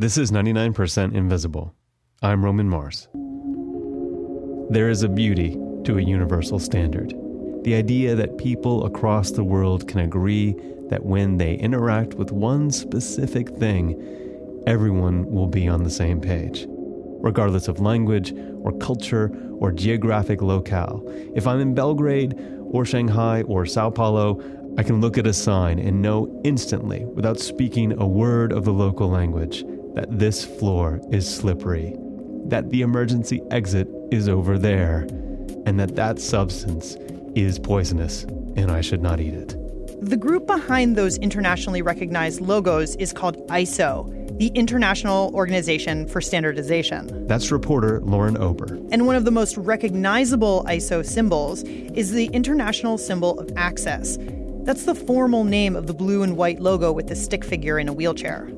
This is 99% Invisible. I'm Roman Mars. There is a beauty to a universal standard. The idea that people across the world can agree that when they interact with one specific thing, everyone will be on the same page, regardless of language or culture or geographic locale. If I'm in Belgrade or Shanghai or Sao Paulo, I can look at a sign and know instantly, without speaking a word of the local language, that this floor is slippery, that the emergency exit is over there, and that that substance is poisonous and I should not eat it. The group behind those internationally recognized logos is called ISO, the International Organization for Standardization. That's reporter Lauren Ober. And one of the most recognizable ISO symbols is the International Symbol of Access. That's the formal name of the blue and white logo with the stick figure in a wheelchair.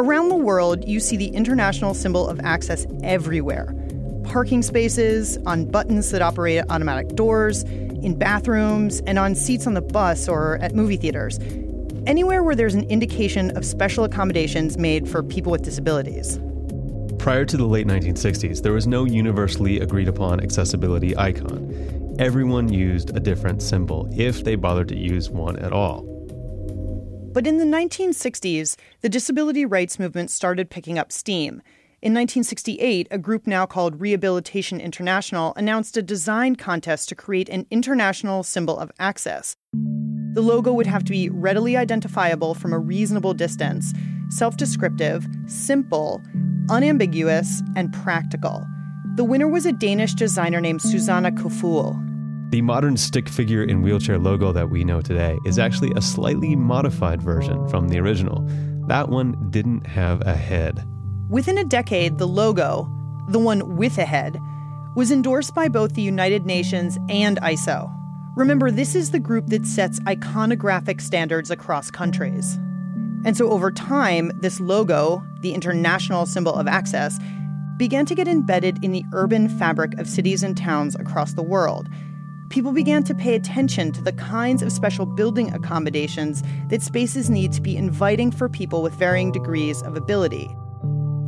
Around the world, you see the international symbol of access everywhere parking spaces, on buttons that operate automatic doors, in bathrooms, and on seats on the bus or at movie theaters. Anywhere where there's an indication of special accommodations made for people with disabilities. Prior to the late 1960s, there was no universally agreed upon accessibility icon. Everyone used a different symbol if they bothered to use one at all. But in the 1960s, the disability rights movement started picking up steam. In 1968, a group now called Rehabilitation International announced a design contest to create an international symbol of access. The logo would have to be readily identifiable from a reasonable distance, self descriptive, simple, unambiguous, and practical. The winner was a Danish designer named Susanna Koeful. The modern stick figure in wheelchair logo that we know today is actually a slightly modified version from the original. That one didn't have a head. Within a decade, the logo, the one with a head, was endorsed by both the United Nations and ISO. Remember, this is the group that sets iconographic standards across countries. And so over time, this logo, the international symbol of access, began to get embedded in the urban fabric of cities and towns across the world people began to pay attention to the kinds of special building accommodations that spaces need to be inviting for people with varying degrees of ability.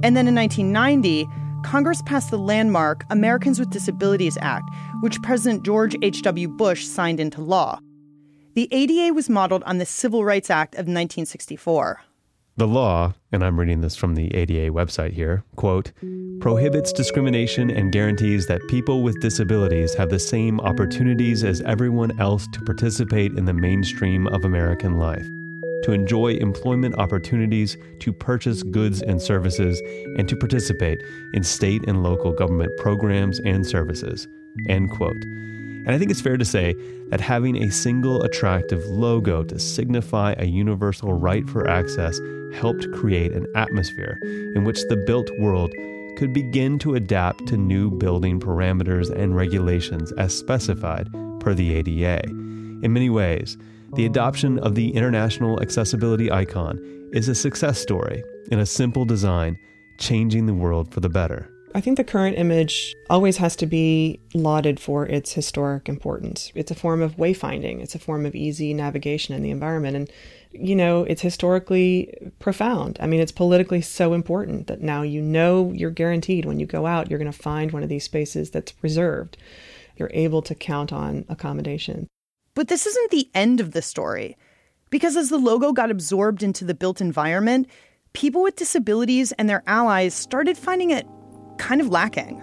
And then in 1990, Congress passed the landmark Americans with Disabilities Act, which President George H.W. Bush signed into law. The ADA was modeled on the Civil Rights Act of 1964. The law, and I'm reading this from the ADA website here, quote, prohibits discrimination and guarantees that people with disabilities have the same opportunities as everyone else to participate in the mainstream of American life, to enjoy employment opportunities, to purchase goods and services, and to participate in state and local government programs and services, end quote. And I think it's fair to say that having a single attractive logo to signify a universal right for access helped create an atmosphere in which the built world could begin to adapt to new building parameters and regulations as specified per the ADA. In many ways, the adoption of the international accessibility icon is a success story in a simple design, changing the world for the better. I think the current image always has to be lauded for its historic importance. It's a form of wayfinding, it's a form of easy navigation in the environment. And, you know, it's historically profound. I mean, it's politically so important that now you know you're guaranteed when you go out, you're going to find one of these spaces that's reserved. You're able to count on accommodation. But this isn't the end of the story. Because as the logo got absorbed into the built environment, people with disabilities and their allies started finding it kind of lacking.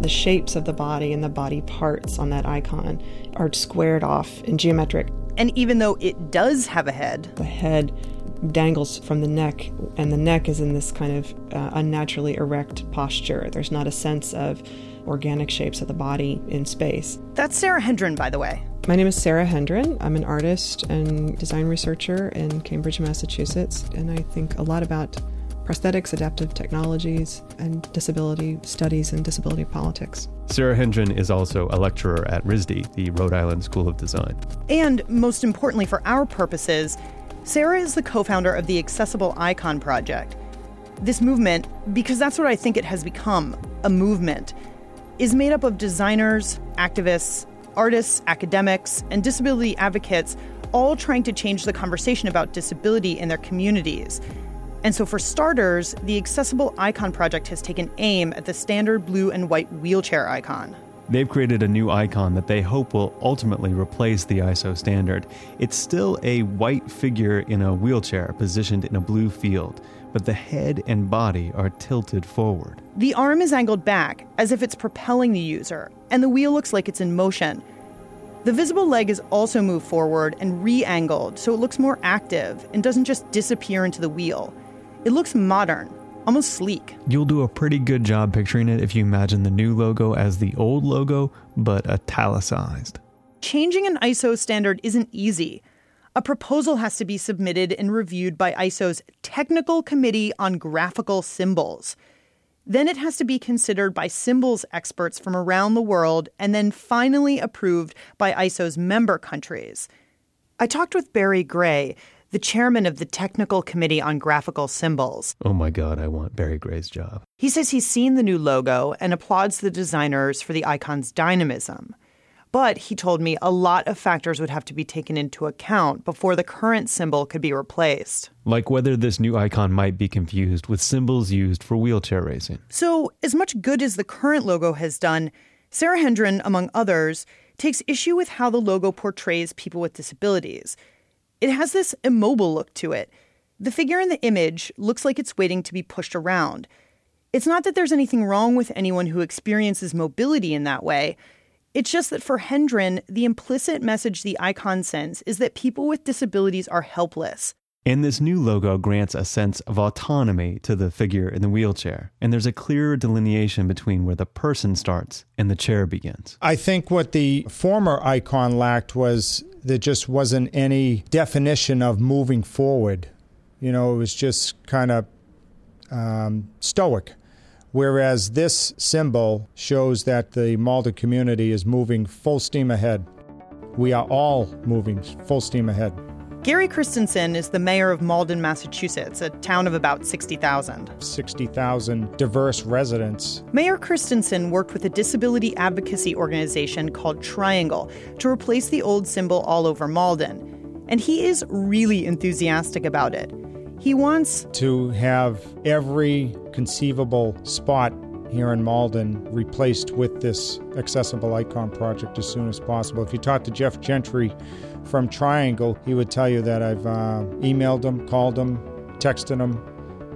The shapes of the body and the body parts on that icon are squared off and geometric. And even though it does have a head, the head dangles from the neck, and the neck is in this kind of uh, unnaturally erect posture. There's not a sense of organic shapes of the body in space. That's Sarah Hendren, by the way. My name is Sarah Hendren. I'm an artist and design researcher in Cambridge, Massachusetts, and I think a lot about prosthetics, adaptive technologies, and disability studies and disability politics. Sarah Hendren is also a lecturer at RISD, the Rhode Island School of Design. And most importantly for our purposes, Sarah is the co founder of the Accessible Icon Project. This movement, because that's what I think it has become a movement, is made up of designers, activists, artists, academics, and disability advocates all trying to change the conversation about disability in their communities And so, for starters, the Accessible Icon Project has taken aim at the standard blue and white wheelchair icon. They've created a new icon that they hope will ultimately replace the ISO standard. It's still a white figure in a wheelchair positioned in a blue field, but the head and body are tilted forward. The arm is angled back, as if it's propelling the user, and the wheel looks like it's in motion. The visible leg is also moved forward and re angled so it looks more active and doesn't just disappear into the wheel. It looks modern, almost sleek. You'll do a pretty good job picturing it if you imagine the new logo as the old logo, but italicized. Changing an ISO standard isn't easy. A proposal has to be submitted and reviewed by ISO's Technical Committee on Graphical Symbols. Then it has to be considered by symbols experts from around the world and then finally approved by ISO's member countries. I talked with Barry Gray, the chairman of the Technical Committee on Graphical Symbols. Oh my God, I want Barry Gray's job. He says he's seen the new logo and applauds the designers for the icon's dynamism. But he told me a lot of factors would have to be taken into account before the current symbol could be replaced. Like whether this new icon might be confused with symbols used for wheelchair racing. So, as much good as the current logo has done, Sarah Hendren, among others, takes issue with how the logo portrays people with disabilities. It has this immobile look to it. The figure in the image looks like it's waiting to be pushed around. It's not that there's anything wrong with anyone who experiences mobility in that way. It's just that for Hendren, the implicit message the icon sends is that people with disabilities are helpless. And this new logo grants a sense of autonomy to the figure in the wheelchair. And there's a clearer delineation between where the person starts and the chair begins. I think what the former icon lacked was there just wasn't any definition of moving forward. You know, it was just kind of um, stoic. Whereas this symbol shows that the Malden community is moving full steam ahead. We are all moving full steam ahead. Gary Christenson is the mayor of Malden, Massachusetts, a town of about 60,000. 60,000 diverse residents. Mayor Christenson worked with a disability advocacy organization called Triangle to replace the old symbol all over Malden. And he is really enthusiastic about it. He wants to have every conceivable spot here in Malden replaced with this accessible icon project as soon as possible. If you talk to Jeff Gentry from Triangle, he would tell you that I've uh, emailed him, called him, texted him,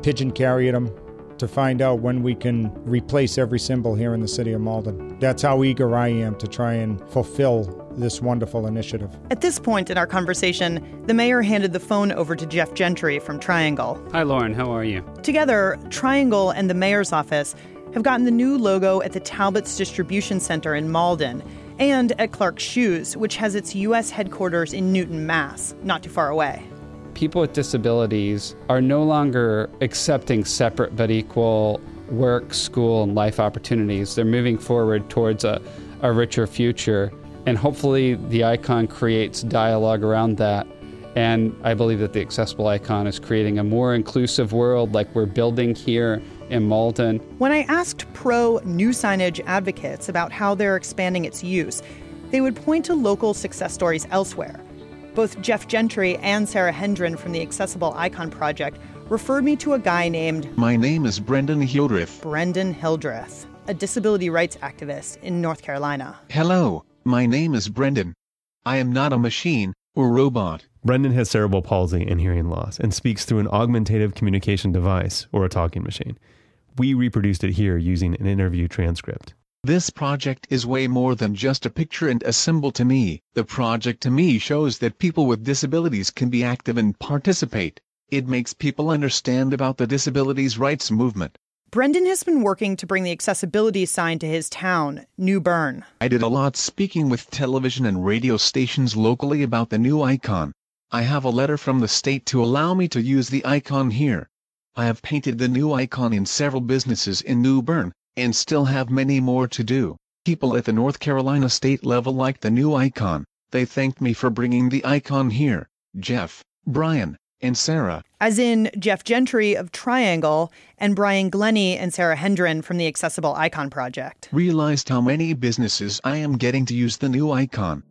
pigeon carried him to find out when we can replace every symbol here in the city of Malden. That's how eager I am to try and fulfill this wonderful initiative. At this point in our conversation, the mayor handed the phone over to Jeff Gentry from Triangle. Hi, Lauren. How are you? Together, Triangle and the mayor's office have gotten the new logo at the Talbot's Distribution Center in Malden and at Clark's Shoes, which has its U.S. headquarters in Newton, Mass., not too far away. People with disabilities are no longer accepting separate but equal work, school, and life opportunities. They're moving forward towards a, a richer future. And hopefully, the icon creates dialogue around that. And I believe that the accessible icon is creating a more inclusive world like we're building here in Malden. When I asked pro new signage advocates about how they're expanding its use, they would point to local success stories elsewhere. Both Jeff Gentry and Sarah Hendren from the Accessible Icon Project referred me to a guy named My name is Brendan Hildreth. Brendan Hildreth, a disability rights activist in North Carolina. Hello, my name is Brendan. I am not a machine or robot. Brendan has cerebral palsy and hearing loss and speaks through an augmentative communication device or a talking machine. We reproduced it here using an interview transcript. This project is way more than just a picture and a symbol to me. The project to me shows that people with disabilities can be active and participate. It makes people understand about the disabilities rights movement. Brendan has been working to bring the accessibility sign to his town, New Bern. I did a lot speaking with television and radio stations locally about the new icon. I have a letter from the state to allow me to use the icon here. I have painted the new icon in several businesses in New Bern, and still have many more to do. People at the North Carolina state level like the new icon. They thanked me for bringing the icon here. Jeff, Brian, and Sarah. As in Jeff Gentry of Triangle and Brian Glenney and Sarah Hendren from the Accessible Icon Project. Realized how many businesses I am getting to use the new icon.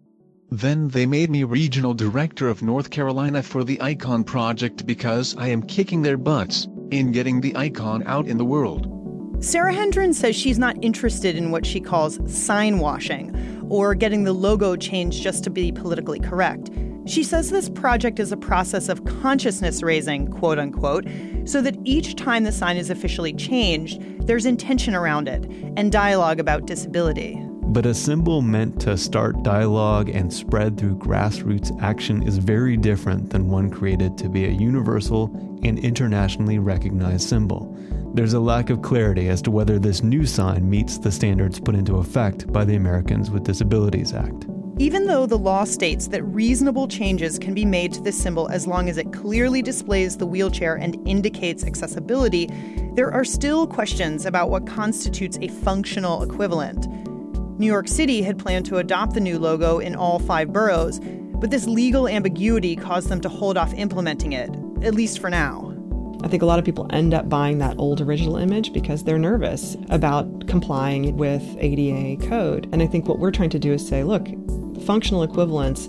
Then they made me regional director of North Carolina for the Icon project because I am kicking their butts in getting the icon out in the world. Sarah Hendren says she's not interested in what she calls sign washing or getting the logo changed just to be politically correct. She says this project is a process of consciousness raising, quote unquote, so that each time the sign is officially changed, there's intention around it and dialogue about disability. But a symbol meant to start dialogue and spread through grassroots action is very different than one created to be a universal and internationally recognized symbol. There's a lack of clarity as to whether this new sign meets the standards put into effect by the Americans with Disabilities Act. Even though the law states that reasonable changes can be made to this symbol as long as it clearly displays the wheelchair and indicates accessibility, there are still questions about what constitutes a functional equivalent. New York City had planned to adopt the new logo in all five boroughs, but this legal ambiguity caused them to hold off implementing it, at least for now. I think a lot of people end up buying that old original image because they're nervous about complying with ADA code. And I think what we're trying to do is say, look, functional equivalence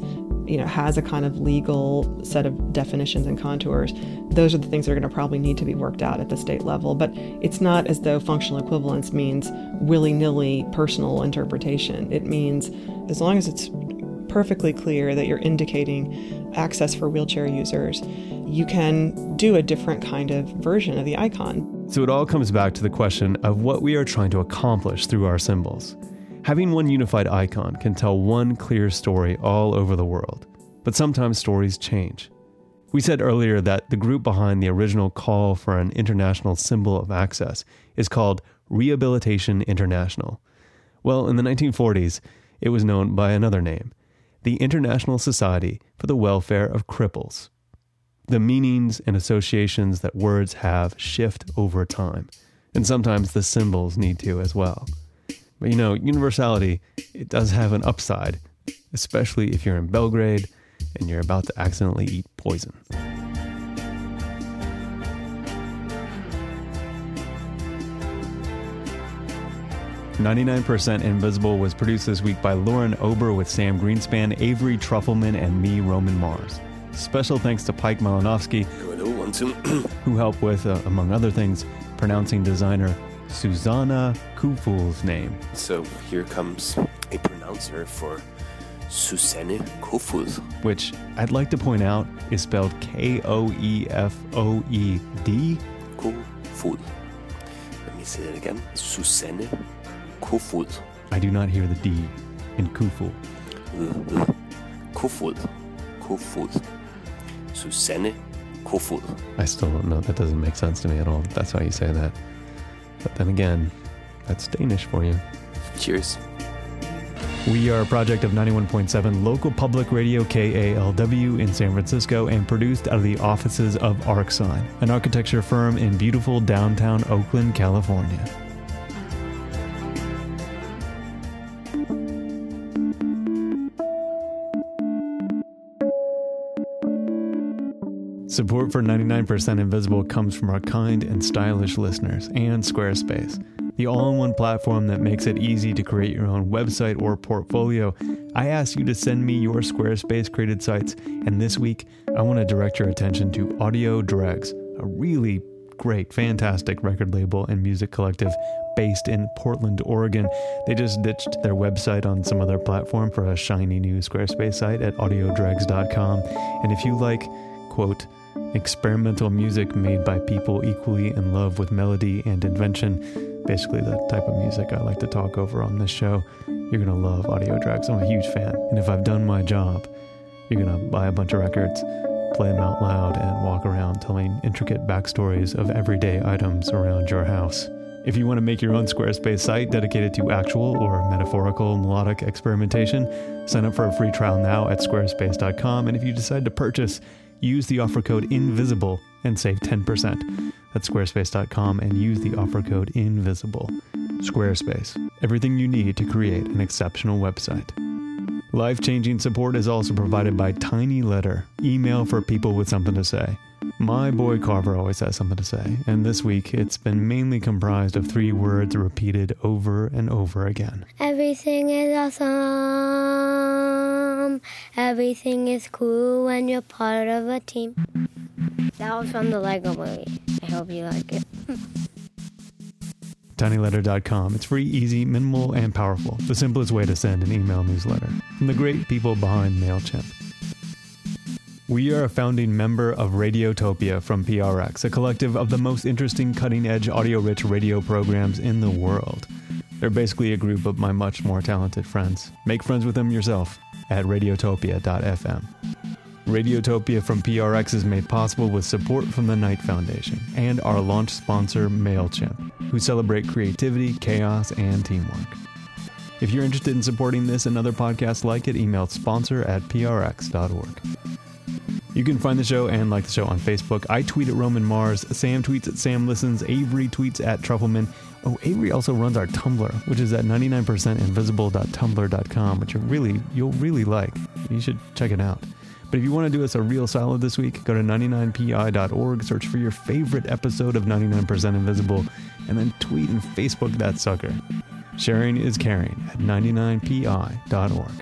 you know has a kind of legal set of definitions and contours those are the things that are going to probably need to be worked out at the state level. But it's not as though functional equivalence means willy-nilly personal interpretation. It means as long as it's perfectly clear that you're indicating access for wheelchair users you can do a different kind of version of the icon. So it all comes back to the question of what we are trying to accomplish through our symbols Having one unified icon can tell one clear story all over the world, but sometimes stories change. We said earlier that the group behind the original call for an international symbol of access is called Rehabilitation International. Well, in the 1940s, it was known by another name the International Society for the Welfare of Cripples. The meanings and associations that words have shift over time, and sometimes the symbols need to as well. But you know, universality, it does have an upside, especially if you're in Belgrade and you're about to accidentally eat poison. Ninety-nine percent Invisible was produced this week by Lauren Ober with Sam Greenspan, Avery Trufelman, and me, Roman Mars. Special thanks to Pike Malinowski, who helped with, uh, among other things, pronouncing designer Susanna Kuful's name. So here comes a pronouncer for Susanne Kofod. Which I'd like to point out is spelled K O E F O E D. Kofod. Let me say that again. Susanne Kofod. I do not hear the D in Kuful. Kofod. Kofod. Susanne Kofod. I still don't know. That doesn't make sense to me at all. That's how you say that. But then again, that's Danish for you. Cheers. We are a project of 91.7 local public radio KALW in San Francisco and produced out of the offices of Arcsine, an architecture firm in beautiful downtown Oakland, California. Support for 99% Invisible comes from our kind and stylish listeners and Squarespace, the all in one platform that makes it easy to create your own website or portfolio. I asked you to send me your Squarespace created sites, and this week I want to direct your attention to Audio Dregs, a really great, fantastic record label and music collective based in Portland, Oregon. They just ditched their website on some other platform for a shiny new Squarespace site at audiodregs.com. And if you like, quote, experimental music made by people equally in love with melody and invention. Basically, the type of music I like to talk over on this show. You're going to love Audio Dregs. I'm a huge fan. And if I've done my job, you're going to buy a bunch of records, play them out loud, and walk around telling intricate backstories of everyday items around your house. If you want to make your own Squarespace site dedicated to actual or metaphorical melodic experimentation, sign up for a free trial now at squarespace.com. And if you decide to purchase, use the offer code INVISIBLE and save 10%. That's squarespace.com and use the offer code INVISIBLE. Squarespace, everything you need to create an exceptional website. Life changing support is also provided by Tiny Letter, email for people with something to say. My boy Carver always has something to say, and this week it's been mainly comprised of three words repeated over and over again. Everything is awesome. Dream. Everything is cool when you're part of a team. That was from the Lego movie. I hope you like it. tinyletter.com. It's free, easy, minimal, and powerful. The simplest way to send an email newsletter from the great people behind MailChimp. We are a founding member of Radiotopia from PRX, a collective of the most interesting, cutting edge, audio rich radio programs in the world. They're basically a group of my much more talented friends. Make friends with them yourself at radiotopia.fm. Radiotopia from PRX is made possible with support from the Knight Foundation and our launch sponsor, MailChimp, who celebrate creativity, chaos, and teamwork. If you're interested in supporting this and other podcasts like it, email sponsor at prx.org. You can find the show and like the show on Facebook. I tweet at Roman Mars. Sam tweets at Sam Listens. Avery tweets at Trufelman. Oh, Avery also runs our Tumblr, which is at 99percentinvisible.tumblr.com, which you really, you'll really like. You should check it out. But if you want to do us a real solid this week, go to 99pi.org, search for your favorite episode of 99% Invisible, and then tweet and Facebook that sucker. Sharing is caring at 99pi.org.